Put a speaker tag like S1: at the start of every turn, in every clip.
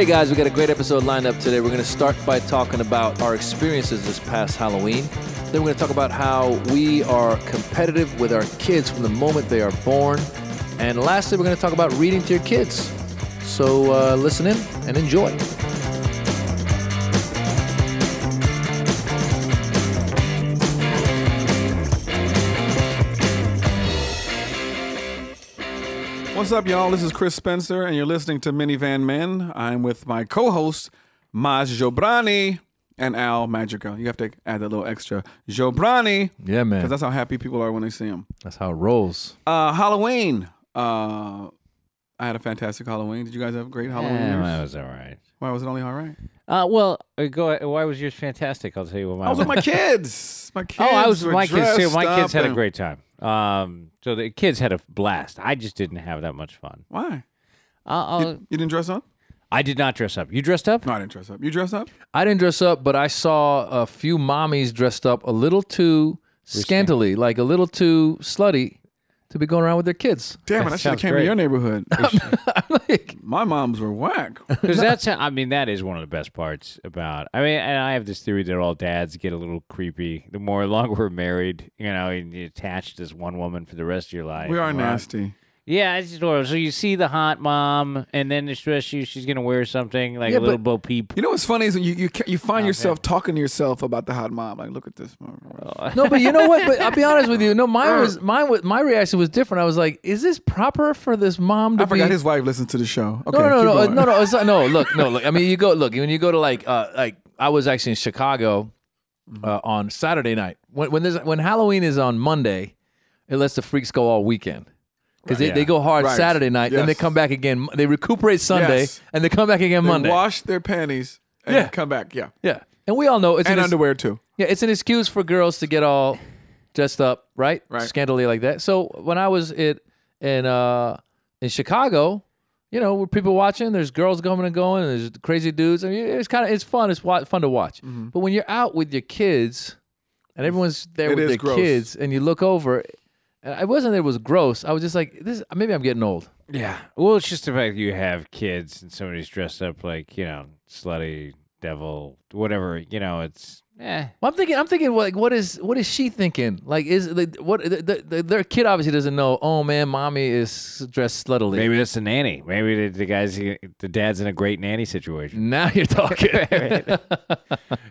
S1: Hey guys, we got a great episode lined up today. We're going to start by talking about our experiences this past Halloween. Then we're going to talk about how we are competitive with our kids from the moment they are born. And lastly, we're going to talk about reading to your kids. So uh, listen in and enjoy.
S2: What's up, y'all? This is Chris Spencer, and you're listening to Minivan Men. I'm with my co-host Maz Jobrani and Al Madrigal. You have to add that little extra Jobrani
S1: Yeah, man.
S2: because that's how happy people are when they see him.
S1: That's how it rolls.
S2: Uh, Halloween. Uh, I had a fantastic Halloween. Did you guys have a great Halloween?
S3: Yeah,
S2: yours?
S3: that was all right.
S2: Why was it only all right?
S3: Uh, well, uh, go. Why was yours fantastic? I'll tell you what. My
S2: I was with my kids. My kids.
S3: Oh, I was
S2: were
S3: with my kids too.
S2: dressed
S3: My kids had a
S2: and-
S3: great time. Um, so the kids had a blast. I just didn't have that much fun.
S2: Why?
S3: Uh, I'll,
S2: You, you didn't dress up?
S3: I did not dress up. You dressed up?
S2: No, I didn't dress up. You dressed up?
S1: I didn't dress up, but I saw a few mommies dressed up a little too scantily, like a little too slutty to be going around with their kids.
S2: Damn it! I should have came
S3: great.
S2: to your neighborhood.
S1: like,
S2: My moms were whack.
S3: Because that's. I mean, that is one of the best parts about. I mean, and I have this theory that all dads get a little creepy the more longer we're married. You know, and you're attached to this one woman for the rest of your life.
S2: We are
S3: Well,
S2: nasty.
S3: Yeah, it's just horrible. So you see the hot mom, and then the stress you she's gonna wear something like
S1: Yeah,
S3: a little
S1: but-
S3: Bo Peep.
S2: You know what's funny is when you you, ca- you find
S3: Oh,
S2: yourself talking to yourself about the hot mom. Like, look at this.
S1: no, but you know what? But I'll be honest with you. No, mine was mine. Was, my reaction was different. I was like, "Is this proper for this mom to
S2: I forgot
S1: be?"
S2: his wife listens to the show. Okay,
S1: no, no,
S2: keep
S1: no, no,
S2: going.
S1: no, no, it's not, no. Look, no, look. I mean, you go look when you go to like, uh, like I was actually in Chicago
S2: Mm-hmm.
S1: uh, on Saturday night. When when there's when Halloween is on Monday, it lets the freaks go all weekend. Because they,
S3: Yeah.
S1: they go hard
S2: Right.
S1: Saturday night, then they come back again. They recuperate Sunday,
S2: Yes.
S1: and they come back again
S2: They
S1: Monday.
S2: wash their panties and
S1: Yeah.
S2: come back. Yeah,
S1: yeah, and we all know it's
S2: and
S1: an ex-
S2: underwear too.
S1: Yeah, it's an excuse for girls to get all dressed up, right?
S2: Right.
S1: Scantily like that. So when I was it in uh in Chicago, you know, with people watching, there's girls coming and going, and there's crazy dudes. I mean, it's kind of it's fun. It's wa- fun to watch. But when you're out with your kids, and everyone's there
S2: Mm-hmm. It
S1: with their
S2: gross.
S1: kids, and you look over, and I wasn't that it was gross. I was just like, this. Maybe I'm getting old.
S3: Yeah. Well, it's just the fact that you have kids and somebody's dressed up like, you know, slutty, devil, whatever, you know, it's eh.
S1: Well, I'm thinking. I'm thinking. Like, what is what is she thinking? Like, is the, what the, the, the, their kid obviously doesn't know? Oh man, mommy is dressed sluttily.
S3: Maybe that's the nanny. Maybe the, the guy's the dad's in a great nanny situation.
S1: Now you're talking.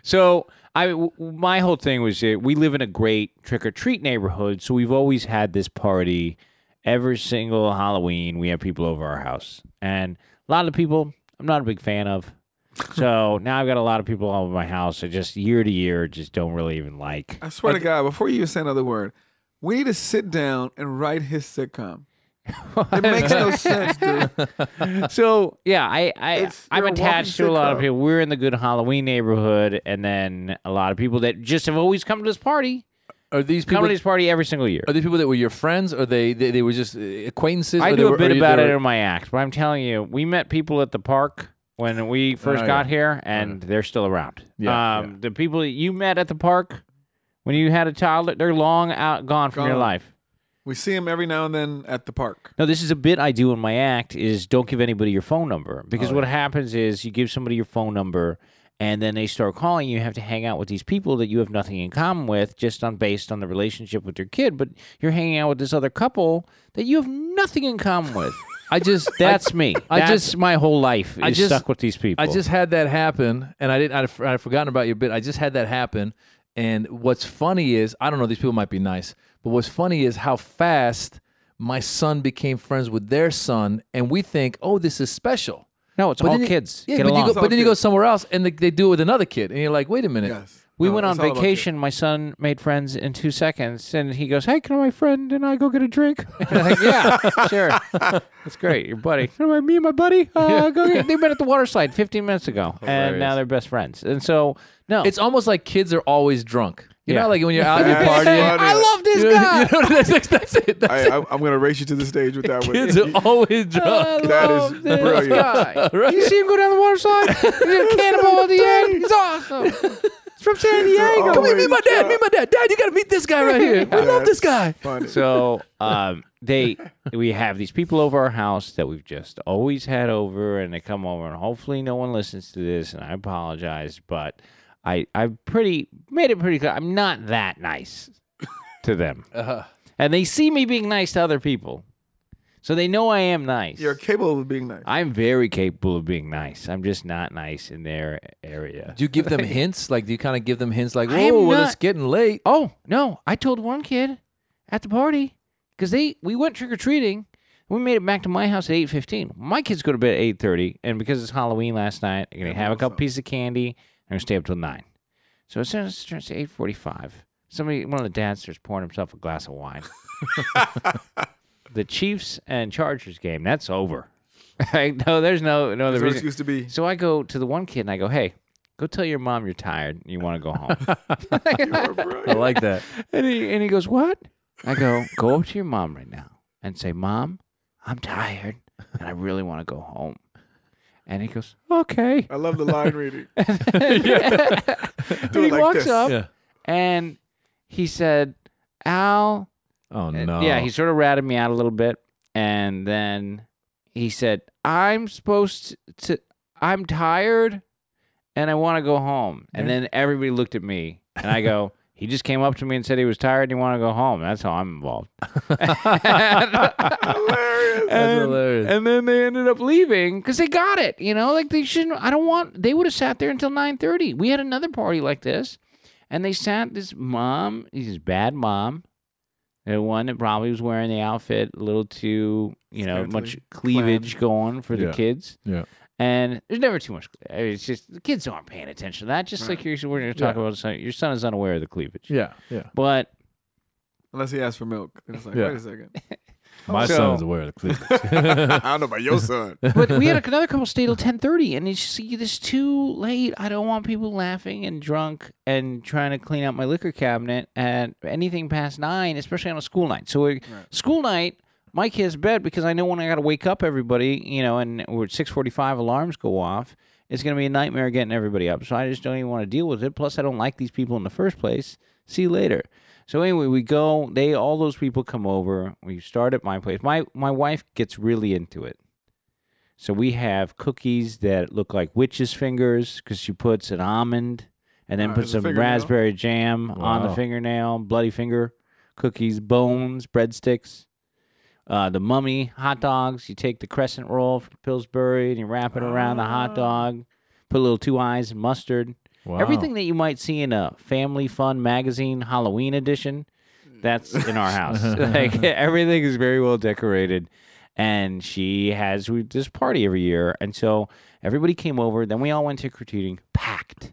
S3: So I, w- my whole thing was that we live in a great trick or treat neighborhood, so we've always had this party every single Halloween. We have people over our house, and a lot of people I'm not a big fan of. So now I've got a lot of people over my house. I just year to year just don't really even like.
S2: I swear to God, before you say another word, we need to sit down and write his sitcom. It makes no sense, dude.
S3: so yeah, I, I I'm attached to a lot of people. We're in the good Halloween neighborhood, and then a lot of people that just have always come to this party.
S1: Are these people?
S3: Come to this party every single year.
S1: Are these people that were your friends, or they they, they were just uh, acquaintances?
S3: I
S1: or they
S3: do a bit about
S1: they
S3: it in my act, but I'm telling you, we met people at the park when we first
S1: Oh,
S3: got
S1: yeah.
S3: here, and they're still around.
S1: Yeah,
S3: um, The people that you met at the park when you had a child, they're long out, gone from your life.
S2: We see him every now and then at the park.
S3: No, this is a bit I do in my act is don't give anybody your phone number because
S1: Oh,
S3: what happens is you give somebody your phone number and then they start calling you. You have to hang out with these people that you have nothing in common with, just on based on the relationship with your kid. But you're hanging out with this other couple that you have nothing in common with.
S1: I just
S3: That's me.
S1: I just-
S3: my whole life is
S1: I just-
S3: stuck with these people.
S1: I just had that happen, and I didn't. I'd, I'd forgotten about your bit. I just had that happen, and what's funny is I don't know. These people might be nice, but what's funny is how fast my son became friends with their son, and we think, oh, this is special.
S3: no, it's
S1: But
S3: all
S1: then you-
S3: kids.
S1: Yeah,
S3: Get
S1: but,
S3: along.
S1: you go, but then you go somewhere else, and they, they do it with another kid, and you're like, wait a minute.
S2: Yes.
S3: we
S2: No,
S3: went on
S2: it's all about
S3: vacation. My son made friends in two seconds, and he goes, "Hey, can my friend and I go get a drink?" Like, yeah, sure, that's great. Your buddy, Can I- me and my buddy, uh, go get. They met at the water slide 15 minutes ago, and now they're best friends. And so, no,
S1: It's almost like kids are always drunk. You
S3: Yeah.
S1: know, like when you're out, you're
S2: That's
S1: partying.
S3: I love this
S1: You know,
S3: guy.
S1: you know, that's, that's it. That's
S2: I, I, I'm going to race you to the stage with that
S1: Kids
S2: one.
S1: are always drunk.
S2: That is
S3: love this
S2: brilliant.
S3: guy.
S1: Right.
S3: You see him go down the water slide? He's a cannonball at the end. He's awesome. It's from San Diego.
S1: Come here, meet my dad. Meet my dad. Dad, you got to meet this guy right here. I love this guy.
S2: Funny.
S3: So um, they we have these people over our house that we've just always had over, and they come over, and hopefully no one listens to this, and I apologize, but I I pretty made it pretty clear I'm not that nice to them,
S1: Uh-huh.
S3: and they see me being nice to other people, so they know I am nice.
S2: You're capable of being nice.
S3: I'm very capable of being nice. I'm just not nice in their area.
S1: Do you give them hints? Like, do you kind of give them hints like,
S3: I am
S1: whoa, well,
S3: not-
S1: it's getting late?
S3: Oh no! I told one kid at the party because they we went trick or treating. We made it back to my house at eight fifteen. My kids go to bed at eight thirty, and because it's Halloween last night, they're gonna have a couple pieces of candy. They're gonna stay up till nine. So as soon as it turns to eight forty five, somebody, one of the dads, starts pouring himself a glass of wine. the Chiefs and Chargers game that's over. Right? no, there's no no other
S2: That's it
S3: reason.
S2: used to be.
S3: So I go to the one kid and I go, "Hey, go tell your mom you're tired. and You want to go home."
S1: I like that.
S3: And he and he goes, "What?" I go, "Go up to your mom right now and say, "Mom, I'm tired and I really want to go home." And he goes, "Okay."
S2: I love the line reading.
S3: and
S2: Do
S3: he
S2: it like
S3: walks
S2: this.
S3: up
S1: Yeah.
S3: and he said, "Al."
S1: Oh,
S3: and-
S1: no.
S3: Yeah, he sort of ratted me out a little bit, and then he said, "I'm supposed to. I'm tired, and I want to go home." And then everybody looked at me, and I go. He just came up to me and said he was tired and he wanted to go home. That's how I'm involved.
S2: Hilarious.
S3: and,
S1: hilarious.
S3: and then they ended up leaving because they got it. You know, like they shouldn't. I don't want. They would have sat there until nine thirty. We had another party like this, and they sat. This mom, this bad mom, the one that probably was wearing the outfit a little too, you know, much
S2: Scantily
S3: cleavage going for the
S1: Yeah.
S3: kids.
S1: Yeah.
S3: And there's never too much. I mean, it's just the kids aren't paying attention to that. Just like you're, we're going to talk
S1: Yeah.
S3: about, son- your son is unaware of the cleavage.
S1: Yeah, yeah.
S3: But
S2: Unless he asks for milk. Then it's like,
S1: Yeah.
S2: wait a second.
S1: My
S3: So-
S1: son is aware of the cleavage.
S2: I don't know about your son.
S3: but we had another couple stay till ten thirty, and it's see this too late. I don't want people laughing and drunk and trying to clean out my liquor cabinet at anything past nine, especially on a school night. So we, school night, my kids bed because I know when I got to wake up everybody, you know, and we're six forty five alarms go off. It's gonna be a nightmare getting everybody up. So I just don't even want to deal with it. Plus, I don't like these people in the first place. See you later. So anyway, we go. They all those people come over. We start at my place. My my wife gets really into it. So we have cookies that look like witches' fingers because she puts an almond and then
S2: Ah,
S3: puts some raspberry jam on the fingernail. Bloody finger cookies, bones, breadsticks. Uh, the mummy hot dogs. You take the crescent roll from Pillsbury and you wrap it around the
S2: Ah.
S3: hot dog. Put a little two eyes and mustard.
S1: Wow.
S3: Everything that you might see in a Family Fun magazine Halloween edition, that's in our house. like everything is very well decorated, and she has this party every year, and so everybody came over. Then we all went trick or treating, packed.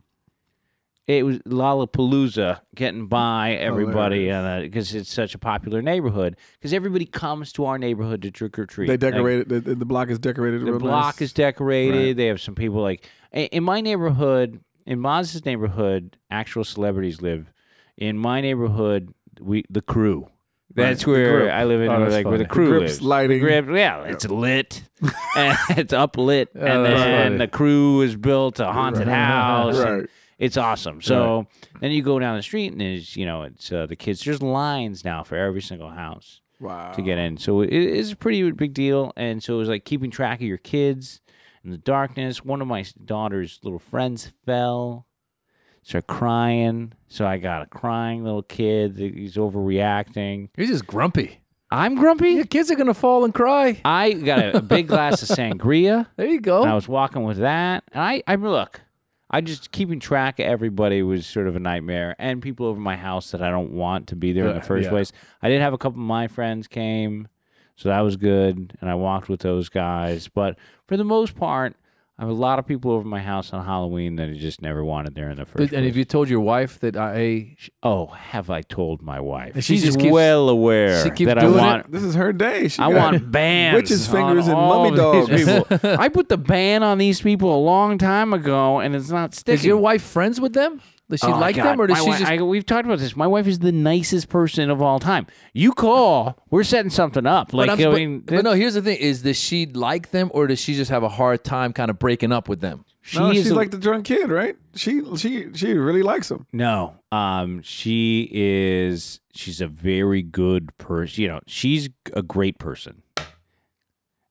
S3: It was Lollapalooza getting by everybody because it's such a popular neighborhood. Because everybody comes to our neighborhood to trick or treat.
S2: They decorated, the, the block is decorated.
S3: The block
S2: nice.
S3: is decorated.
S2: Right.
S3: They have some people like in my neighborhood, in Maz's neighborhood, actual celebrities live. In my neighborhood, we the crew. That's
S2: the
S3: where. I live in,
S1: Oh,
S3: like where the
S1: funny.
S3: crew
S2: Grip's
S3: lives.
S2: lighting.
S3: The grip, yeah, it's lit, and it's up lit, oh, and
S1: Oh, that's
S3: then
S1: funny.
S3: the crew is built a haunted
S1: Right.
S3: house. and
S2: Right.
S3: It's awesome. So then you go down the street, and there's you know it's uh, the kids. There's lines now for every single house
S2: Wow.
S3: to get in. So it is a pretty big deal. And so it was like keeping track of your kids in the darkness. One of my daughter's little friends fell, started crying. So I got a crying little kid. He's overreacting.
S1: He's just grumpy.
S3: I'm grumpy.
S1: Your kids are gonna fall and cry.
S3: I got a, a big glass of sangria.
S1: There you go.
S3: And I was walking with that. And I, I look, I just keeping track of everybody was sort of a nightmare. And people over my house that I don't want to be there in the uh, first
S1: yeah.
S3: place. I did have a couple of my friends came, so that was good. And I walked with those guys. But for the most part, I have a lot of people over my house on Halloween that I just never wanted there in the first
S1: and
S3: place.
S1: have you told your wife that I?
S3: oh, have I told my wife?
S1: And she
S3: She's
S1: just keeps-
S3: well aware
S1: she keeps
S3: that
S1: doing it?
S3: I want
S2: This is her day. She
S3: I
S2: got
S3: want bans.
S2: Witches' fingers
S3: on
S2: and
S3: all
S2: mummy
S3: these
S2: dogs.
S3: people. I put the ban on these people a long time ago, and it's not sticking.
S1: Is your wife friends with them? Does she
S3: Oh,
S1: like
S3: God.
S1: them, or does
S3: My
S1: she
S3: wi-
S1: just?
S3: I, we've talked about this. My wife is the nicest person of all time. You call, we're setting something up. Like
S1: but, I'm-
S3: I
S1: but-
S3: mean,
S1: but no. Here's the thing: is does she like them, or does she just have a hard time kind of breaking up with them?
S3: She
S2: no, she's
S3: a-
S2: like the drunk kid, right? She she she really likes him.
S3: No, um, she is. She's a very good person. You know, she's a great person.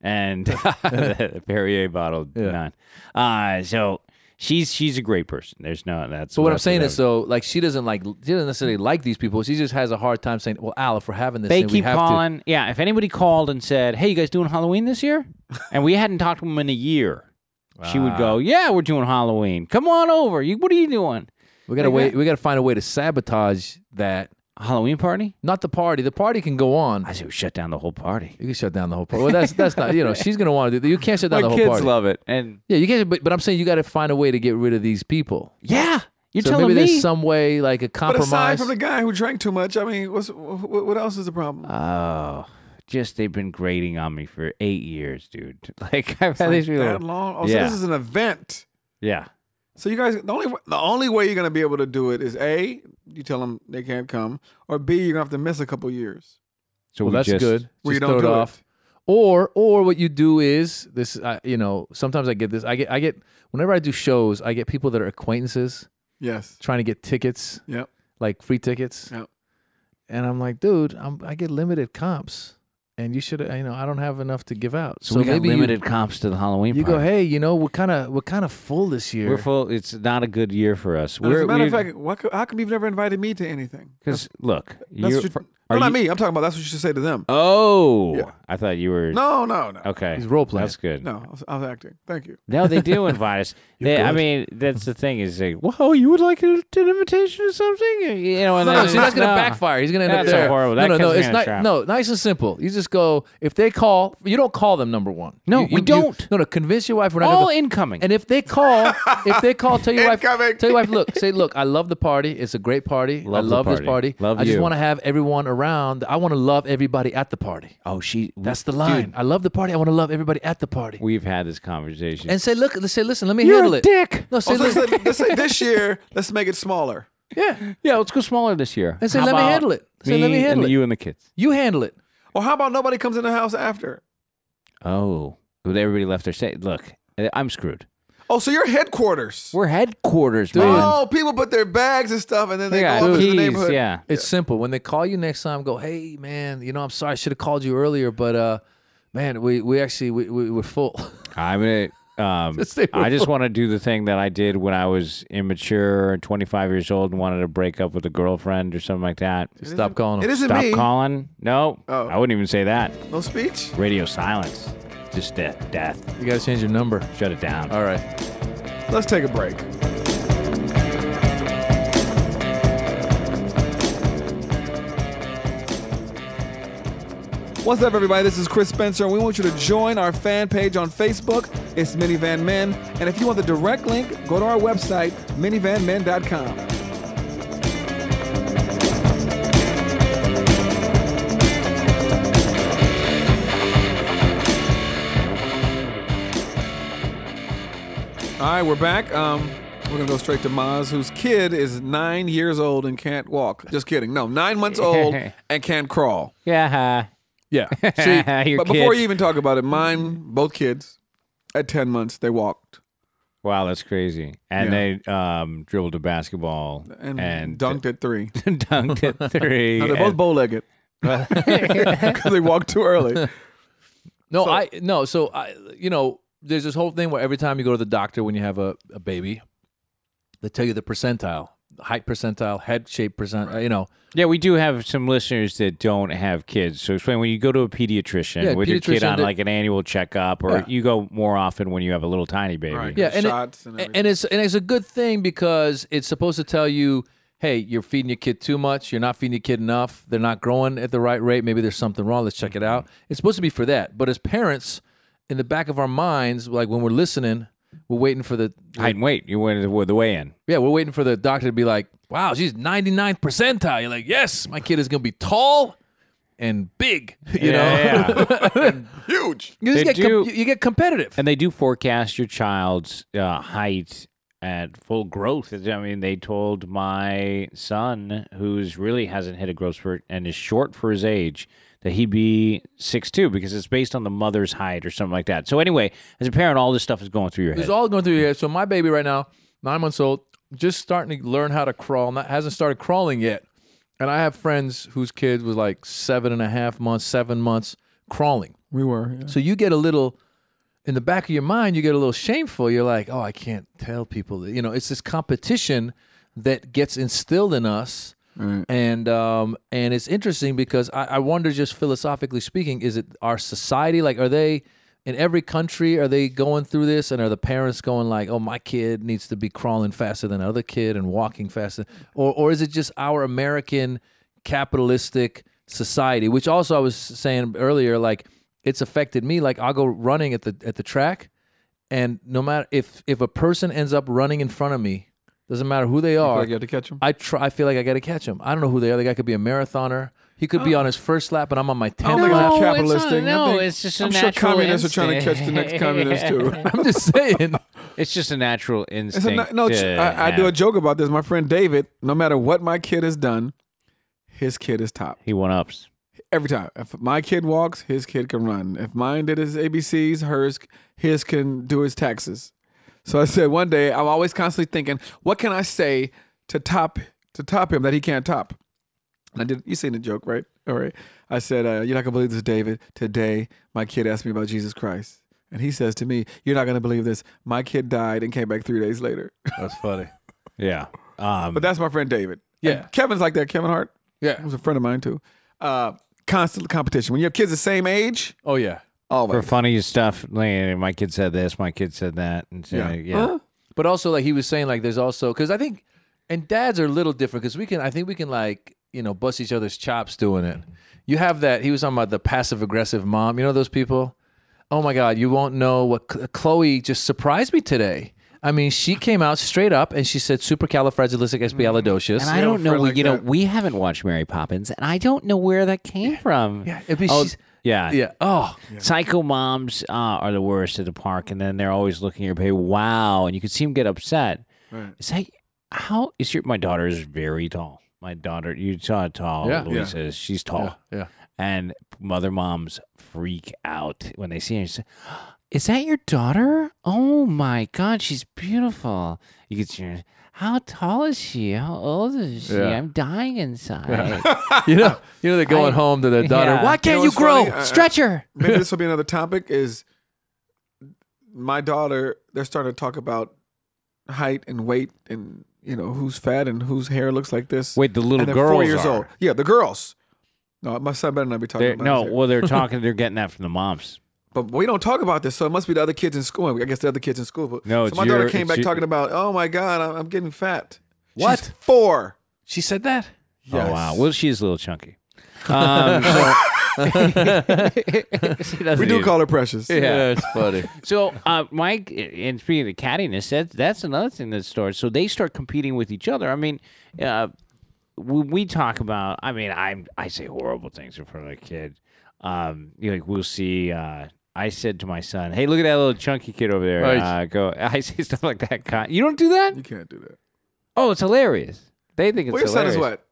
S3: And Perrier bottle
S1: Yeah.
S3: none. Uh, so she's she's a great person. There's no that's.
S1: So what I'm saying is, so like she doesn't like she doesn't necessarily like these people. She just has a hard time saying, "Well, Al, if we're having this,
S3: they
S1: then we
S3: keep
S1: have
S3: calling. Yeah, if anybody called and said, "Hey, you guys doing Halloween this year?" and we hadn't talked to them in a year, she would go, "Yeah, we're doing Halloween. Come on over. You, what are you doing?
S1: we gotta
S3: Like
S1: wait.
S3: that.
S1: We gotta find a way to sabotage that.
S3: Halloween party?"
S1: Not the party. The party can go on.
S3: I say we shut down the whole party.
S1: You can shut down the whole party. Well, that's that's not. You know, she's gonna want to do. You can't shut down the whole party.
S3: The kids love it, and
S1: Yeah, you can't. But, but I'm saying you got to find a way to get rid of these people.
S3: yeah, you're
S1: so
S3: telling
S1: maybe
S3: me.
S1: there's some way, like a
S2: But aside
S1: compromise.
S2: from the guy who drank too much, I mean, what's what, what else is the problem?
S3: Oh, just they've been grating on me for eight years, dude. Like I've
S2: It's
S3: had
S2: like
S3: these people.
S2: that long? Oh, so
S3: Yeah.
S2: this is an event.
S3: Yeah.
S2: So you guys, the only the only way you're gonna be able to do it is a you tell them they can't come, or b you're gonna have to miss a couple years.
S3: So
S1: well,
S3: we
S1: that's
S3: just,
S1: good.
S2: Where you don't
S1: throw it
S2: do it.
S1: off. Or or what you do is this. Uh, you know, sometimes I get this. I get I get whenever I do shows, I get people that are acquaintances
S2: Yes.
S1: trying to get tickets,
S2: Yep.
S1: like free tickets.
S2: Yep.
S1: And I'm like, dude, I'm, I get limited comps, and you should, you know, I don't have enough to give out.
S3: So, we got
S1: maybe you-
S3: limited comps to the Halloween
S1: You, go, hey, you know, we're kind of we're kind of full this year.
S3: We're full. It's not a good year for us. We're,
S2: as a matter of
S3: we're-
S2: fact, what, how come you've never invited me to anything?
S3: Because look,
S2: That's
S3: you're,
S2: what you-
S3: fr-
S2: no,
S3: are
S2: not
S3: you-
S2: me. I'm talking about that's what you should say to them.
S3: Oh,
S2: Yeah.
S3: I thought you were.
S2: No, no, no,
S3: Okay,
S1: He's role playing.
S3: That's good.
S2: no. I was, I was acting. Thank you.
S3: No, they do invite us.
S1: You're
S3: They, I
S1: good.
S3: mean, that's the thing is like, whoa, you would like a, an invitation or something? You know, and
S1: No,
S3: then
S1: no, see, that's gonna
S3: no.
S1: backfire. He's gonna end
S3: That's
S1: up there.
S3: horrible.
S1: No,
S3: That
S1: no, no.
S3: kid's
S1: It's
S3: gonna
S1: not.
S3: trap.
S1: No, nice and simple. You just go if they call. You don't call them. Number one.
S3: No,
S1: You-
S3: we
S1: you-
S3: don't.
S1: no, no. Convince your wife we're not
S3: All
S1: gonna.
S3: incoming.
S1: And if they call, if they call, tell your wife,
S2: Incoming.
S1: tell your wife, look, say, look, I love the party. It's a great party.
S3: Love
S1: I
S3: the
S1: love this
S3: party.
S1: party.
S3: Love
S1: I just
S3: you.
S1: want to have everyone around. I want to love everybody at the party.
S3: oh, she.
S1: That's the line. I love the party. I want to love everybody at the party.
S3: We've had this conversation.
S1: And say, look, let's say, listen, let me
S3: You're
S1: handle
S3: a
S1: it.
S3: dick.
S1: No, say,
S2: Oh, so let's, say, let's say this year, let's make it smaller.
S1: yeah.
S3: yeah, let's go smaller this year.
S1: And say,
S3: How
S1: let me
S3: about
S1: handle it. Say, let me handle
S3: and
S1: it.
S3: You and the kids.
S1: You handle it.
S2: Or how about nobody comes in the house after?
S3: Oh, well, everybody left their say. Look, I'm screwed.
S2: Oh, so you're headquarters.
S3: We're headquarters,
S1: Dude.
S3: man.
S2: Oh, people put their bags and stuff, and then they
S3: They got
S2: go off into the
S3: keys.
S2: neighborhood.
S3: Yeah.
S1: It's simple. When they call you next time, go, hey man, you know, I'm sorry, I should have called you earlier, but uh, man, we we actually we, we we're full.
S3: I'm gonna. Um,
S1: Just say we're
S3: I just want to do the thing that I did when I was immature and 25 years old and wanted to break up with a girlfriend or something like that.
S1: Stop calling
S2: It
S1: them.
S2: isn't
S3: Stop
S2: me.
S3: calling. No,
S2: Oh.
S3: I wouldn't even say that.
S2: No speech.
S3: Radio silence. Just death. Death.
S1: You gotta change your number.
S3: Shut it down.
S1: All right.
S2: Let's take a break. What's up, everybody? This is Chris Spencer, and we want you to join our fan page on Facebook. It's Minivan Men. And if you want the direct link, go to our website, minivanmen.com. All right, we're back. Um, we're gonna go straight to Maz, whose kid is nine years old and can't walk. Just kidding. No, nine months old and can't crawl.
S3: Yeah.
S1: Yeah.
S3: See, Your
S2: but before
S3: kid.
S2: you even talk about it, mine, both kids, at ten months, they walked
S3: Wow, that's crazy. And
S2: Yeah.
S3: they um, dribbled a basketball
S2: and,
S3: and
S2: dunked at three.
S3: dunked at three.
S2: No, they're both
S3: and-
S2: bow-legged because they walked too early.
S1: No,
S2: So-
S1: I no. So I, you know, there's this whole thing where every time you go to the doctor when you have a, a baby, they tell you the percentile, height percentile, head shape percent. uh, You know,
S3: Yeah, we do have some listeners that don't have kids. So explain when you go to a pediatrician
S1: Yeah,
S3: with your kid
S1: pediatrician
S3: on
S1: that-
S3: like an annual checkup, or
S1: Yeah.
S3: you go more often when you have a little tiny baby.
S2: Right.
S1: yeah, and it-
S2: Shots and
S1: and, it's and it's a good thing because it's supposed to tell you, hey, you're feeding your kid too much. You're not feeding your kid enough. They're not growing at the right rate. Maybe there's something wrong. Let's check it out. It's supposed to be for that. But as parents, in the back of our minds, like when we're listening, we're waiting for the
S3: Height and weight. You went with the weigh in.
S1: Yeah, we're waiting for the doctor to be like, wow, she's 99th percentile. You're like, yes, my kid is going to be tall and big, you know?
S3: yeah.
S2: Huge.
S1: You, just
S3: They
S1: get com- you get competitive.
S3: and they do forecast your child's uh, height at full growth. I mean, they told my son, who's really hasn't hit a growth spurt and is short for his age, that he'd be six two because it's based on the mother's height or something like that. So anyway, as a parent, all this stuff is going through your head.
S1: It's all going through your head. So my baby right now, nine months old, just starting to learn how to crawl. Not hasn't started crawling yet. And I have friends whose kid was like seven and a half months, seven months crawling.
S2: We were. yeah.
S1: So you get a little in the back of your mind, you get a little shameful. You're like, oh, I can't tell people. That. You know, it's this competition that gets instilled in us.
S2: Right.
S1: And um, and it's interesting because I, I wonder, just philosophically speaking, is it our society? Like, are they in every country? Are they going through this, and are the parents going like, "Oh, my kid needs to be crawling faster than other kid and walking faster," or or is it just our American capitalistic society? Which also I was saying earlier, like it's affected me. Like I'll go running at the at the track, and no matter if if a person ends up running in front of me, doesn't matter who they
S2: I feel
S1: are.
S2: like you have to catch him.
S1: I try. I feel like I got to catch him. I don't know who they are. The guy could be a marathoner. He could be oh. on his first lap, and I'm on my
S2: oh
S1: tenth
S2: think
S1: lap.
S2: it's a
S3: No,
S2: capitalist
S3: it's not-
S2: thing. I
S3: no,
S2: think-
S3: it's just a
S2: I'm sure
S3: natural
S2: communists are trying to catch the next communist too.
S1: I'm just saying.
S3: It's just a natural
S2: It's a,
S3: instinct.
S2: no,
S3: to
S2: I, I do a joke about this. My friend David, no matter what my kid has done, his kid is top
S3: He one ups.
S2: every time. If my kid walks, his kid can run. If mine did his ABCs, hers, his can do his taxes. So I said one day, I'm always constantly thinking, what can I say to top to top him that he can't top? And I did. You seen the joke, right? All right. I said, uh, "You're not gonna believe this, David. Today, my kid asked me about Jesus Christ, and he says to me, "You're not gonna believe this. My kid died and came back three days later."
S1: That's funny.
S3: Yeah. Um,
S2: But that's my friend David.
S1: Yeah.
S2: And Kevin's like that. Kevin Hart.
S1: Yeah.
S2: He was a friend of mine too. Uh, constant competition. When you have kids the same age,
S1: Oh yeah.
S3: For
S2: always.
S3: funny stuff, like, my kid said this, my kid said that, and so,
S2: Yeah.
S3: yeah.
S2: Huh?
S1: But also, like he was saying, like there's also because I think, and dads are a little different because we can. I think we can like you know bust each other's chops doing it. You have that. He was talking about the passive aggressive mom. You know those people. Oh my God, you won't know what Chloe just surprised me today. I mean, she came out straight up and she said supercalifragilisticexpialidocious.
S3: And I don't know,
S2: friend
S3: we,
S2: like
S3: you know, we haven't watched Mary Poppins, and I don't know where that came from.
S1: yeah, it'd be,
S3: Oh,
S1: she's,
S3: yeah.
S1: yeah. Oh,
S3: Psycho moms uh, are the worst at the park, and then they're always looking at your baby. Wow, and you can see them get upset.
S2: Right.
S3: Is that how is your? My daughter is very tall. My daughter, you saw how tall
S1: Yeah.
S3: Louisa is. She's tall,
S1: yeah, yeah.
S3: and mother moms freak out when they see her. She say, Is that your daughter? Oh my God, she's beautiful. You can see her. How tall is she? How old is she?
S1: Yeah.
S3: I'm dying inside.
S1: you know, you know, they're going
S3: I-
S1: home to their daughter.
S3: Yeah.
S1: Why can't
S2: know
S1: you, grow?
S2: funny? I- I-
S3: Stretch her.
S2: Maybe this will be another topic. Is my daughter? They're starting to talk about height and weight and you know who's fat and whose hair looks like this.
S3: Wait, the little
S2: and they're
S3: girls
S2: four years
S3: are.
S2: old. Yeah, the girls. No, my son better not be talking
S3: They're-
S2: about
S3: no, well, they're talking. They're getting that from the moms.
S2: But we don't talk about this, so it must be the other kids in school. I guess the other kids in school. But,
S3: No,
S2: so
S3: it's
S2: my daughter
S3: your-
S2: came back
S3: your-
S2: talking about, oh my god, I'm, I'm getting fat.
S1: What?
S2: She's four.
S1: She said that.
S2: Yes.
S3: Oh wow. Well, she's a little chunky. Um, so
S2: we do
S3: need-
S2: call her precious.
S1: Yeah, it's funny.
S3: So, uh, Mike, and speaking of cattiness, that's that's another thing that starts. So they start competing with each other. I mean, uh, when we talk about, I mean, I I say horrible things in front of a kid. Um, you know, like we'll see. Uh, I said to my son, "Hey, look at that little chunky kid over there."
S1: Right.
S3: Uh, go. I say stuff like that. Con- You don't do that?
S2: You can't do that.
S3: Oh, it's hilarious. They think it's
S2: Well, your son is what?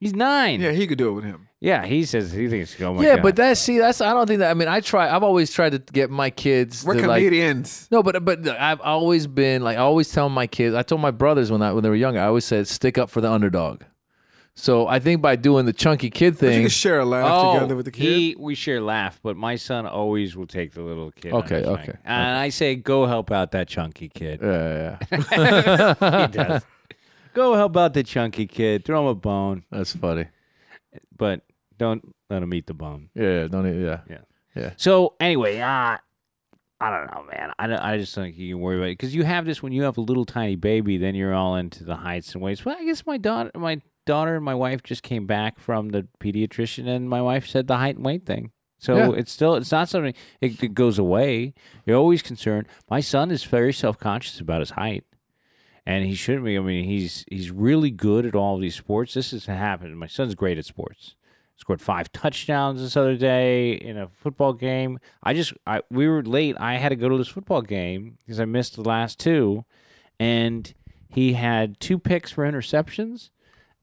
S3: He's nine.
S2: Yeah, he could do it with him.
S3: Yeah, he says he thinks. Oh
S1: yeah,
S3: God.
S1: but that's see, that's I don't think that. I mean, I try. I've always tried to get my kids.
S2: We're
S1: to, like,
S2: comedians.
S1: no, but but I've always been like I always tell my kids. I told my brothers when I when they were younger. I always said stick up for the underdog. So I think by doing the chunky kid
S2: But you
S1: thing,
S2: can share a laugh
S3: Oh,
S2: together with the kid.
S3: He, we share laugh, but my son always will take the little kid. on
S1: Okay,
S3: his
S1: okay,
S3: leg. And I say, go help out that chunky kid.
S1: yeah, yeah,
S3: he does. Go help out the chunky kid. Throw him a bone,
S1: that's funny.
S3: but don't let him eat the bone.
S1: Yeah, don't e- yeah. Yeah. yeah.
S3: So anyway, uh, I don't know, man. I, don't, I just don't think you can worry about it because you have this when you have a little tiny baby. Then you're all into the heights and weights. Well, I guess my daughter, my daughter and my wife just came back from the pediatrician, and my wife said the height and weight thing. So
S1: Yeah.
S3: it's still it's not something it, it goes away. You're always concerned. My son is very self conscious about his height. And he shouldn't be. I mean, he's he's really good at all these sports. This has happened. My son's great at sports scored five touchdowns this other day in a football game. I just I we were late. I had to go to this football game because I missed the last two, and he had two picks for interceptions,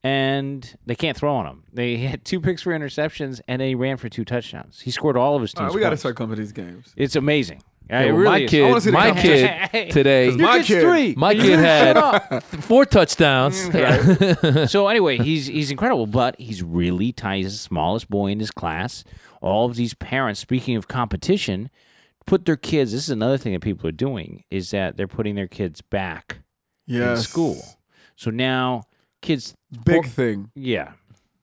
S3: and they can't throw on him. They had two picks for interceptions, and they ran for two touchdowns. He scored all of his
S2: All
S3: team's
S2: right, we got to start coming to these games.
S3: It's amazing. Yeah,
S1: Yeah, well,
S3: really
S1: my
S3: is.
S2: I wanna
S1: kid, my kid today,
S2: My kid-
S3: three.
S1: my kid had four touchdowns.
S3: Mm, so anyway, he's he's incredible, but he's really tiny. He's the smallest boy in his class. All of these parents, speaking of competition, put their kids. This is another thing that people are doing is that they're putting their kids back
S2: Yes.
S3: in school. So now kids,
S2: Big thing.
S3: yeah,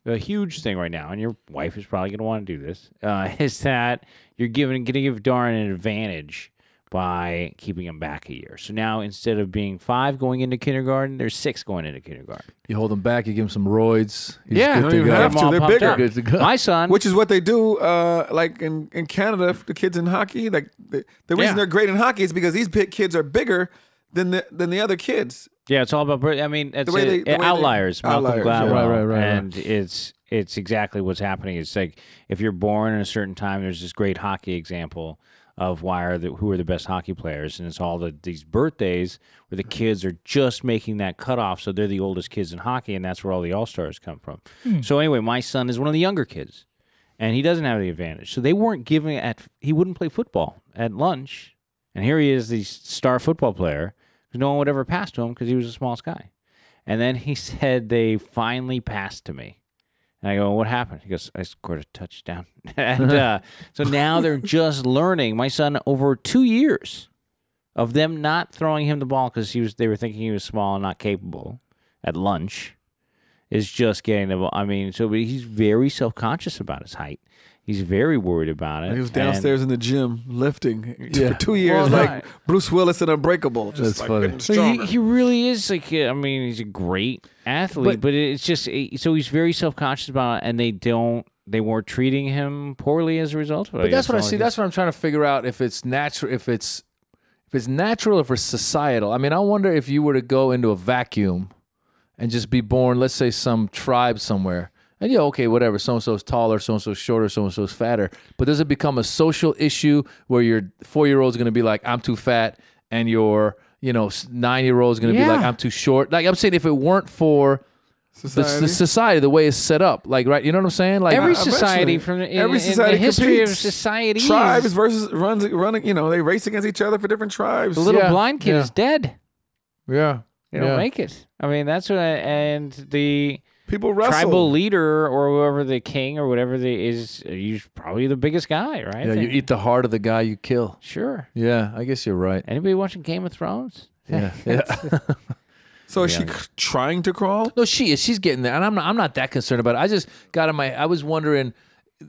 S3: a huge thing right now, and your wife is probably going to want to do this. Uh, is that you're giving going to give Darn an advantage by keeping him back a year. So now instead of being five going into kindergarten, there's six going into kindergarten.
S1: You hold him back. You give him some roids. He's
S3: Yeah,
S1: good to go.
S2: have to. They're bigger.
S1: Good to go.
S3: My son,
S2: Which is what they do, uh, like in, in Canada, the kids in hockey. Like the, the reason
S3: Yeah.
S2: they're great in hockey is because these big kids are bigger than the than the other kids.
S3: yeah, it's all about. bir- I mean, it's
S2: way
S3: a-
S2: they- the way they-
S3: outliers. Malcolm
S2: outliers, yeah.
S3: Gladwell,
S1: Right, right, right, right.
S3: and it's it's exactly what's happening. It's like if you're born in a certain time, there's this great hockey example of why are the who are the best hockey players, and it's all the these birthdays where the kids are just making that cutoff, so they're the oldest kids in hockey, and that's where all the all stars come from. Hmm. So anyway, my son is one of the younger kids, and he doesn't have the advantage. So they weren't giving at he wouldn't play football at lunch, and here he is, the star football player, because no one would ever pass to him because he was the smallest guy. And then he said they finally passed to me. And I go, what happened? He goes, I scored a touchdown. and uh, so now they're just learning. My son, over two years of them not throwing him the ball because he was, they were thinking he was small and not capable at lunch, is just getting the ball. I mean, so but he's very self conscious about his height. He's very worried about it.
S2: He was
S3: And-
S2: downstairs in the gym lifting
S1: Yeah.
S2: for two years,
S3: Well,
S2: like
S3: right.
S2: Bruce Willis in Unbreakable. Just
S1: That's
S2: like
S1: funny.
S3: So he, he really is like I mean he's a great athlete,
S1: But-
S3: but, it's just so he's very self conscious about it, and they don't they weren't treating him poorly as a result of it.
S1: But that's what I see. That's what I'm trying to figure out. If it's natural, if it's if it's natural, if it's societal. I mean, I wonder if you were to go into a vacuum and just be born, let's say, some tribe somewhere, and yeah, okay, whatever. So and so's taller, so and so's shorter, so and so's fatter. But does it become a social issue where your four year old's going to be like, I'm too fat, and your you know nine year old's going to be like, I'm too short? Like I'm saying, if it weren't for the,
S2: Society.
S1: the society, the way it's set up, like right, you know what I'm saying? Like
S3: every
S2: Uh, eventually.
S3: society from the, in,
S2: Every
S3: in
S2: society
S3: the history
S2: competes.
S3: of society,
S2: tribes versus runs running. You know, they race against each other for different tribes.
S3: the little
S1: Yeah,
S3: blind kid
S1: yeah.
S3: is dead.
S1: yeah,
S3: They don't
S1: Yeah.
S3: make it. I mean, that's what. I, and the
S2: People wrestle.
S3: tribal leader or whoever the king or whatever the is, he's probably the biggest guy, right?
S1: yeah. You eat the heart of the guy you kill.
S3: Sure.
S1: Yeah, I guess you're right.
S3: Anybody watching Game of Thrones?
S1: Yeah, yeah.
S2: So is she c- trying to crawl?
S1: no, she is. She's getting there, and I'm not. I'm not that concerned about it. I just got in my. I was wondering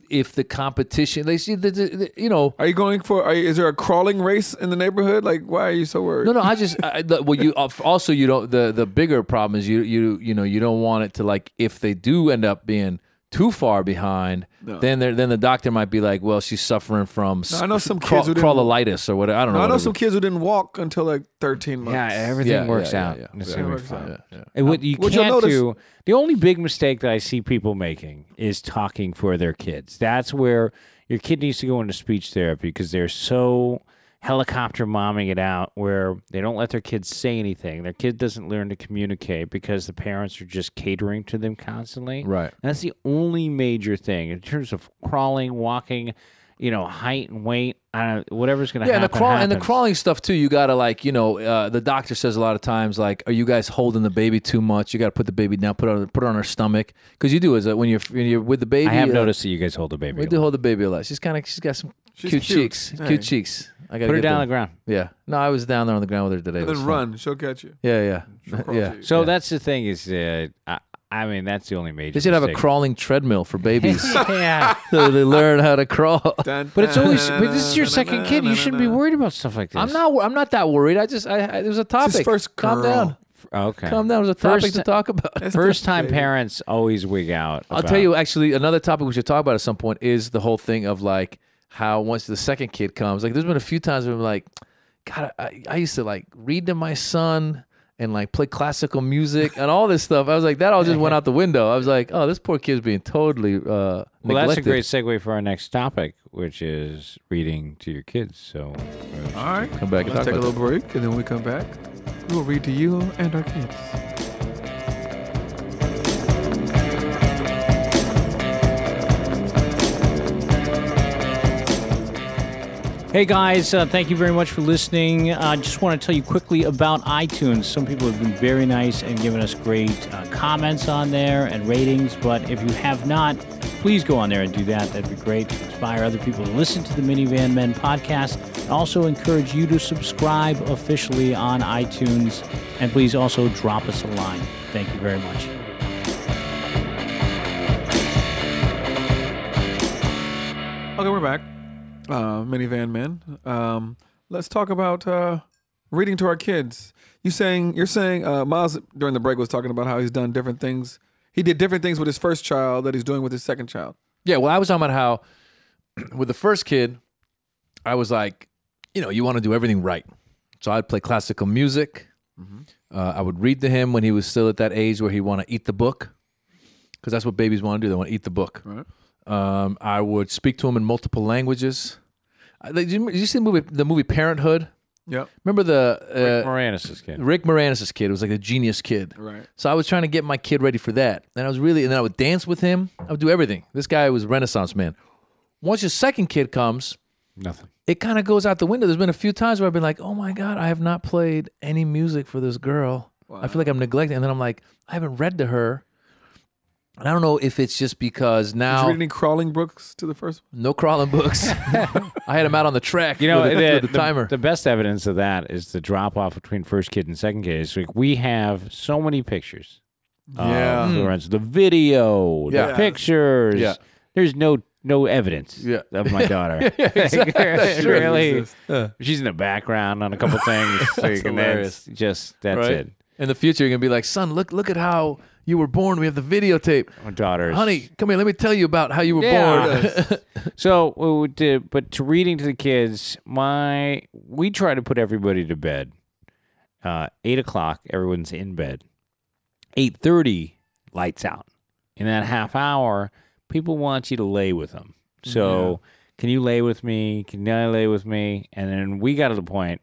S1: if the competition. They see the, the, the you know.
S2: Are you going for? Are you, is there a crawling race in the neighborhood? Like, why are you so worried?
S1: No, no. I just. I, the, well, you also you don't. The the bigger problem is you you you know you don't want it to like if they do end up being too far behind,
S2: No.
S1: then they're, then the doctor might be like, well, she's suffering from.
S2: No, I know some
S1: craw-
S2: kids who didn't-
S1: crawlitis or whatever. I don't know.
S2: I know
S1: what
S2: some kids who didn't walk until like 13 months.
S3: Yeah, everything
S1: Yeah,
S3: works
S1: yeah,
S3: out.
S1: yeah,
S3: It's
S2: yeah.
S3: gonna
S2: Yeah,
S3: be fine.
S2: out.
S1: Yeah, yeah.
S3: What you
S2: What
S3: can't
S2: notice-
S3: do, the only big mistake that I see people making is talking for their kids. That's where your kid needs to go into speech therapy because they're so helicopter momming it out where they don't let their kids say anything. Their kid doesn't learn to communicate because the parents are just catering to them constantly.
S1: Right.
S3: That's the only major thing in terms of crawling, walking, you know, height and weight. I don't, whatever's going to
S1: Yeah, and
S3: happen.
S1: the crawl and the crawling stuff too. You gotta like, you know, uh, the doctor says a lot of times like, "Are you guys holding the baby too much? You got to put the baby down, put it on, put it on her stomach, because you do is that when you're when you're with the baby.
S3: I have
S1: uh,
S3: noticed that you guys hold the baby.
S1: We do hold the baby a lot. She's kind of she's got some
S2: She's
S1: cute,
S2: cute.
S1: cheeks,
S2: Hey.
S1: cute cheeks. I gotta
S3: Put her
S1: get
S3: down on the ground.
S1: Yeah. No, I was down there on the ground with her today. It
S2: And
S1: was
S2: then
S1: fun.
S2: run. She'll catch you.
S1: Yeah, yeah,
S2: She'll
S1: yeah.
S2: to you.
S3: So
S1: Yeah.
S3: that's the thing is, uh, I, I mean, that's the only major.
S1: They should have a
S3: mistake.
S1: crawling treadmill for babies,
S3: yeah,
S1: so they learn how to crawl.
S2: Dun,
S3: but it's
S2: dun,
S3: always.
S2: dun,
S3: But this is your
S2: dun,
S3: second
S2: dun,
S3: kid. You
S2: dun,
S3: shouldn't be
S2: dun.
S3: worried about stuff like this.
S1: I'm not. wor- I'm not that worried. I just. I, I there was a topic.
S2: first
S1: Calm
S2: girl.
S1: down.
S3: Okay.
S1: Calm down. There's a topic
S3: First-
S1: to talk about.
S2: It's
S3: First time
S2: baby.
S3: parents always wig out.
S1: I'll
S3: about-
S1: tell you actually another topic we should talk about at some point is the whole thing of like how once the second kid comes, like there's been a few times where I'm like, God, I, I used to like read to my son and like play classical music and all this stuff. I was like, that all just went out the window. I was like, oh, this poor kid's being totally uh,
S3: Well,
S1: neglected.
S3: that's a great segue for our next topic, which is reading to your kids. So,
S2: All right.
S1: Come back and
S2: Let's
S1: talk
S2: take a
S1: about
S2: little break, and then when we come back, we will read to you and our kids.
S3: Hey guys, uh, thank you very much for listening. I uh, just want to tell you quickly about iTunes. Some people have been very nice and given us great uh, comments on there and ratings, but if you have not, please go on there and do that. That'd be great to inspire other people to listen to the Minivan Men podcast. Also encourage you to subscribe officially on iTunes, and please also drop us a line. Thank you very much.
S2: Okay, we're back. Uh, minivan men. Um, let's talk about uh, reading to our kids. You saying you're saying uh, Miles during the break was talking about how he's done different things. He did different things with his first child that he's doing with his second child.
S1: Yeah, well, I was talking about how with the first kid, I was like, you know, you want to do everything right. So I'd play classical music. Uh, I would read to him when he was still at that age where he want to eat the book, because that's what babies want to do. They want to eat the book.
S2: Right.
S1: Um, I would speak to him in multiple languages. I- Did you, did you see the movie, the movie Parenthood?
S2: Yep.
S1: Remember the
S3: Rick
S1: uh,
S3: Moranis' kid.
S1: Rick Moranis' kid? It was like a genius kid.
S2: Right.
S1: So I was trying to get my kid ready for that. And I was really, and then I would dance with him. I would do everything. This guy was Renaissance man. Once your second kid comes,
S3: Nothing.
S1: it kind of goes out the window. There's been a few times where I've been like, oh my God, I have not played any music for this girl. I feel like I'm neglecting. And then I'm like, I haven't read to her. And I don't know if it's just because
S2: Did you
S1: now
S2: read any crawling books to the first? one?
S1: no crawling books. I had him out on the track.
S3: You know,
S1: with, the,
S3: the,
S1: with the
S3: the-
S1: timer.
S3: The best evidence of that is the drop off between first kid and second kid. It's like we have so many pictures.
S2: Uh, yeah.
S3: of Lorenzo. the video,
S1: Yeah.
S3: the pictures.
S1: Yeah.
S3: There's no no evidence
S1: Yeah.
S3: of my daughter.
S1: Yeah, exactly. That's
S3: really,
S1: Yeah.
S3: she's in the background on a couple things. so you
S1: hilarious.
S3: that's just that's
S1: Right?
S3: it.
S1: In the future, you're gonna be like, son, look, look at how you were born. We have the videotape.
S3: My daughter's
S1: Honey, come here. Let me tell you about how you were
S3: Yeah.
S1: born.
S3: So, uh, to, but to reading to the kids, my we try to put everybody to bed. Uh, eight o'clock, everyone's in bed. Eight thirty, lights out. In that half hour, people want you to lay with them. So, can you lay with me? Can I lay with me? And then we got to the point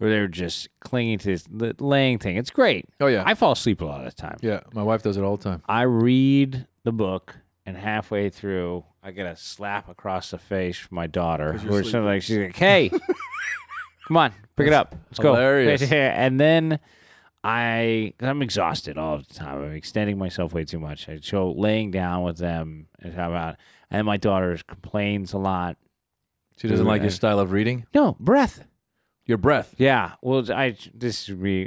S3: where they're just clinging to this laying thing. It's great.
S1: oh yeah,
S3: I fall asleep a lot of the time.
S1: yeah. My wife does it all the time.
S3: I read the book, and halfway through, I get a slap across the face from my daughter.
S2: you're
S3: Where something like she's like, "Hey, come on, pick it up, let's
S1: hilarious.
S3: go." And then I, i I'm exhausted all the time. I'm extending myself way too much. I so laying down with them and how about, and my daughter complains a lot.
S1: She doesn't like your style of reading.
S3: No breath.
S1: Your breath.
S3: Yeah. Well, I this is me,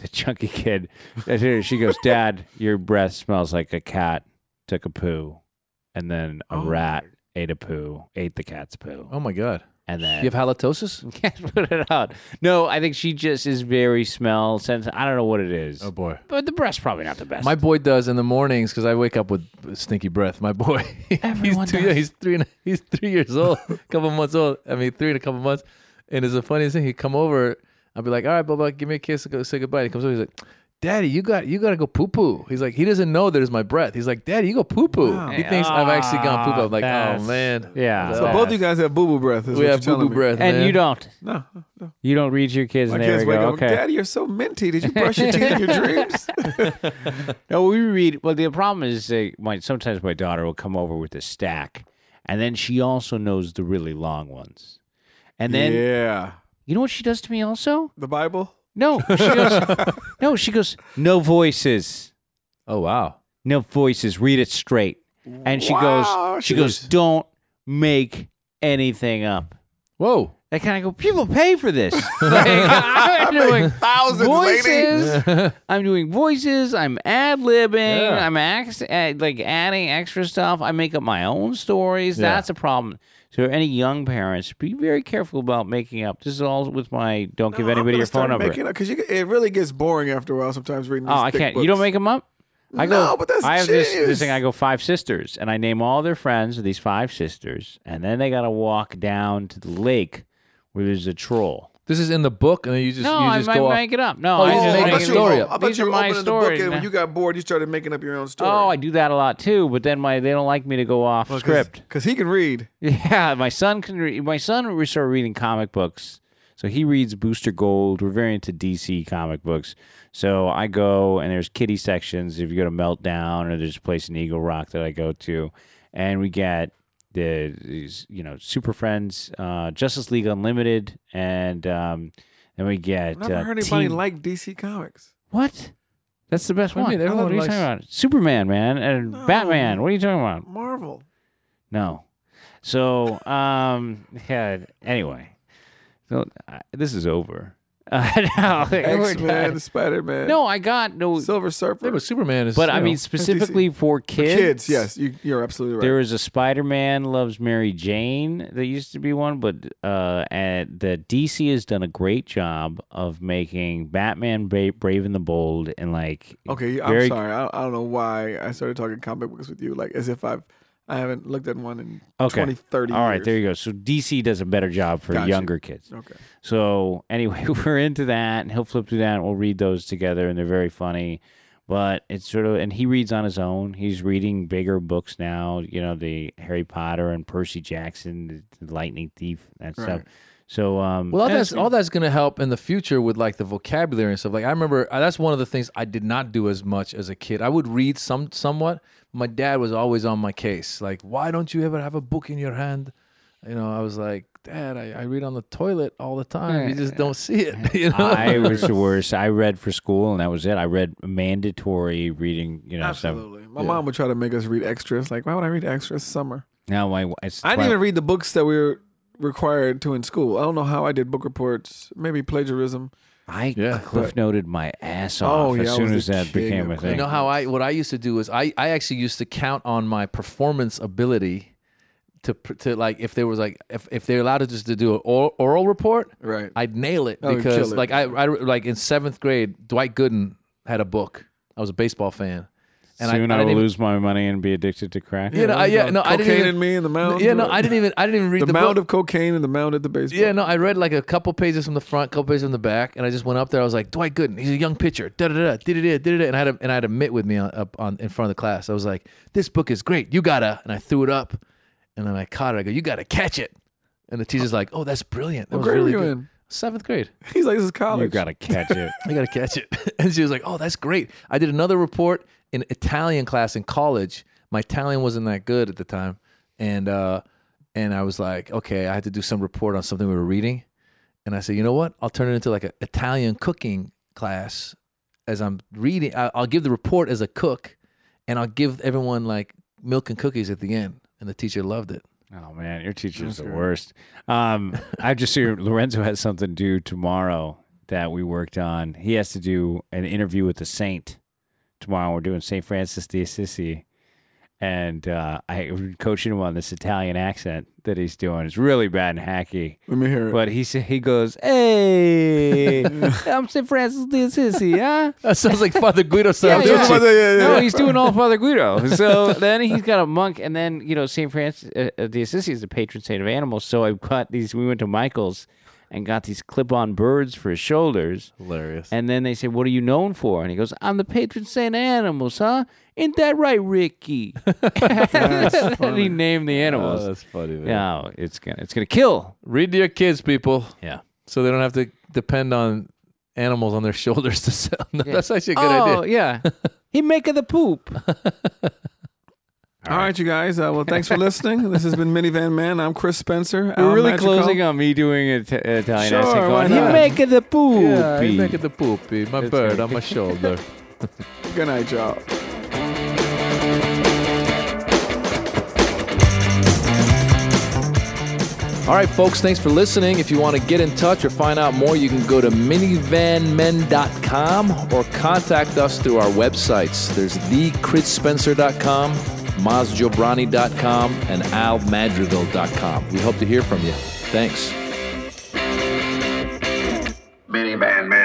S3: the chunky kid. She goes, Dad, your breath smells like a cat took a poo, and then a
S2: Oh.
S3: rat ate a poo, ate the cat's poo,
S1: Oh my god.
S3: and then
S1: You have halitosis?
S3: can't put it out. No, I think she just is very smell sensitive. I don't know what it is,
S1: Oh boy.
S3: but the breast's probably not the best.
S1: My boy does in the mornings because I wake up with stinky breath. My boy,
S3: Everyone
S1: he's two,
S3: does.
S1: he's three, and, he's three years old, a couple months old. I mean, three and a couple months. And it's the funniest thing. He'd come over. I'd be like, all right, blah blah, give me a kiss, go say goodbye. he comes over. He's like, Daddy, you got you got to go poo poo. He's like, he doesn't know there's my breath. He's like, Daddy, you go poo poo.
S2: Wow.
S1: He thinks I've actually gone poo poo. I'm like,
S3: That's-
S1: oh man.
S3: yeah.
S2: So
S3: Yes.
S2: both of you guys have boo boo breath. Is
S1: we
S2: what
S1: have
S2: you're
S1: boo boo
S2: telling me.
S1: breath,
S3: and
S1: man.
S3: you don't.
S2: No, no.
S3: You don't read your kids,
S2: My
S3: and there
S2: kids
S3: we
S2: wake
S3: go.
S2: up.
S3: Okay.
S2: Daddy, you're so minty. Did you brush your teeth in your dreams?
S3: No, we read. Well, the problem is, uh, my sometimes my daughter will come over with a stack, and then she also knows the really long ones. And then
S2: yeah.
S3: you know what she does to me also?
S2: The Bible.
S3: No, she goes. no, she goes. No voices.
S1: Oh wow.
S3: No voices. Read it straight. And she
S2: Wow,
S3: goes.
S2: she
S3: She goes.
S2: does-
S3: Don't make anything up.
S1: Whoa.
S3: I kind of go. People pay for this. Like, I'm doing
S2: Thousands, lady.
S3: voices. I'm doing voices. I'm ad libbing.
S1: Yeah.
S3: I'm ax- add, like adding extra stuff. I make up my own stories.
S1: Yeah.
S3: That's a problem. So any young parents, be very careful about making up. This is all with my don't give
S2: No, I'm
S3: anybody your phone number.
S2: because it really gets boring after a while. Sometimes reading.
S3: This.
S2: Oh,
S3: I can't. You don't make them up. I go, No,
S2: but that's
S3: I have this this thing. I go five sisters, and I name all their friends. Of these five sisters, and then they got to walk down to the lake where there's a troll.
S1: This is in the book, and then you just
S3: no,
S1: you
S3: I
S1: just
S3: might
S1: go off.
S3: make it up. No,
S1: Oh,
S3: I
S1: you
S3: just
S1: just make
S3: make
S1: a
S2: you,
S1: story
S2: were-
S1: up.
S2: I thought
S3: These
S2: you
S3: are
S2: were
S3: my
S2: opening the book,
S3: stories.
S2: and when you got bored, you started making up your own story.
S3: Oh, I do that a lot too, but then my they don't like me to go off script.
S2: because he can read.
S3: Yeah, my son can read. My son we started reading comic books, so he reads Booster Gold. We're very into DC comic books, so I go and there's kitty sections. If you go to Meltdown or there's a place in Eagle Rock that I go to, and we get the you know Super Friends, uh, Justice League Unlimited, and um, then we get
S2: I've never
S3: uh,
S2: heard anybody
S3: Teen-
S2: like DC Comics.
S3: what? That's the best
S1: What
S3: one.
S1: you mean?
S3: Oh, what are you
S1: likes-
S3: talking about? Superman, man, and
S2: No.
S3: Batman. What are you talking about?
S2: Marvel.
S3: No. So, um, yeah. Anyway, so uh, this is over. Uh, no, we're
S2: X
S3: done.
S2: Men, Spider Man.
S3: no, I got no.
S2: Silver Surfer.
S1: Yeah, but Superman is.
S3: But I
S1: know,
S3: mean, specifically for
S2: For
S3: kids.
S2: kids, yes, you, you're absolutely right.
S3: There was a Spider-Man loves Mary Jane that used to be one, but uh, and the DC has done a great job of making Batman Bra- Brave and the Bold and like
S2: okay, I'm
S3: very-
S2: sorry. I, I don't know why I started talking comic books with you, like as if I've I haven't looked at one in
S3: Okay.
S2: 20, 30
S3: All right,
S2: years.
S3: there you go. So DC does a better job for
S2: Gotcha.
S3: younger kids.
S2: Okay.
S3: So anyway, we're into that, and he'll flip through that, and we'll read those together, and they're very funny. But it's sort of, and he reads on his own. He's reading bigger books now. You know, the Harry Potter and Percy Jackson, the Lightning Thief, that stuff.
S2: Right.
S3: So, um,
S1: Well, all
S3: and
S1: that's all that's going to help in the future with like the vocabulary and stuff. Like I remember uh, that's one of the things I did not do as much as a kid. I would read some somewhat. My dad was always on my case. Like, why don't you ever have a book in your hand? You know, I was like, Dad, I, I read on the toilet all the time. You just don't see it. You know?
S3: I was the worst. I read for school, and that was it. I read mandatory reading. You know, stuff.
S2: Absolutely. My mom would try to make us read extras. Like, why would I read extras summer?
S3: Now my it's
S2: I didn't even read the books that we were required to in school. I don't know how I did book reports. Maybe plagiarism.
S3: I
S1: Yeah.
S3: cliff noted my ass
S2: Oh,
S3: off
S2: yeah,
S3: as
S2: I
S3: soon as that became a thing.
S1: You know how I what I used to do is I I actually used to count on my performance ability to to like if there was like if, if they're allowed to just to do an oral, oral report,
S2: Right.
S1: I'd nail it
S2: Oh,
S1: because
S2: it.
S1: like I, I like in seventh grade, Dwight Gooden had a book. I was a baseball fan, and
S3: Soon
S1: I,
S3: I,
S1: I,
S3: will
S1: even,
S3: lose my money and be addicted to crack.
S1: You know, I- yeah, no, I didn't
S2: cocaine
S1: even-
S2: in me and the mound.
S1: Yeah, no, I didn't even I didn't even read
S2: The,
S1: the,
S2: mound
S1: book.
S2: of cocaine and the mound at the baseball.
S1: Yeah, no, I read like a couple pages from the front, couple pages from the back, and I just went up there. I was like, Dwight Gooden, he's a young pitcher. Da da da da da da da. And I had a, and I had a mitt with me on, up on in front of the class. I was like, this book is great. You gotta. And I threw it up, and then I caught it. I go, you gotta catch it. And the teacher's like, oh, that's brilliant. That
S2: What
S1: was
S2: grade
S1: really
S2: were you
S1: good.
S2: in?
S1: Seventh grade.
S2: He's like, this is college.
S3: You gotta catch it.
S1: I gotta catch it. And she was like, "Oh, that's great." I did another report in Italian class in college. My Italian wasn't that good at the time, and uh, and I was like, "Okay, I had to do some report on something we were reading," and I said, "You know what? I'll turn it into like an Italian cooking class as I'm reading. I- I'll give the report as a cook, and I'll give everyone like milk and cookies at the end." And the teacher loved it.
S3: Oh man, your teacher's the worst. Um, I just see Lorenzo has something due tomorrow that we worked on. He has to do an interview with the saint tomorrow. We're doing Saint Francis de Assisi, and uh, I we're coaching him on this Italian accent that he's doing. It's really bad and hacky.
S2: Let me hear it.
S3: But he sa- he goes, "Hey, I'm Saint Francis de Assisi, huh?"
S1: That sounds like Father Guido
S3: Yeah, yeah.
S2: yeah, yeah, yeah.
S3: No, he's doing all Father Guido. So then he's got a monk, and then you know Saint Francis uh, uh, de Assisi is the patron saint of animals. So I got these. We went to Michael's and got these clip-on birds for his shoulders.
S1: Hilarious.
S3: And then they said, "What are you known for?" And he goes, "I'm the patron saint of animals, huh? Ain't that right, Ricky?" and he named the animals.
S1: Oh, that's funny. Man.
S3: no, it's gonna it's gonna kill.
S1: Read to your kids, people.
S3: Yeah.
S1: so they don't have to depend on animals on their shoulders to sell. No, That's actually a good
S3: oh
S1: idea.
S3: yeah, he making the poop.
S2: All right, you guys. Uh, well, thanks for listening. This has been Minivan Men. I'm Chris Spencer.
S3: We're
S2: Al
S3: really
S2: Madrigal.
S3: closing on me doing an Italian
S2: Sure,
S3: accent.
S2: why
S3: Going, he
S2: not?
S3: making the poop.
S1: Yeah, you make it the poopy. My
S3: It's
S1: bird
S3: good.
S1: on my shoulder.
S2: Good night, y'all.
S1: All right, folks, thanks for listening. If you want to get in touch or find out more, you can go to minivanmen.com or contact us through our websites. There's thechrisspencer.com, mazjobrani.com, and almadrigal.com. We hope to hear from you. Thanks.
S4: Minivan Men.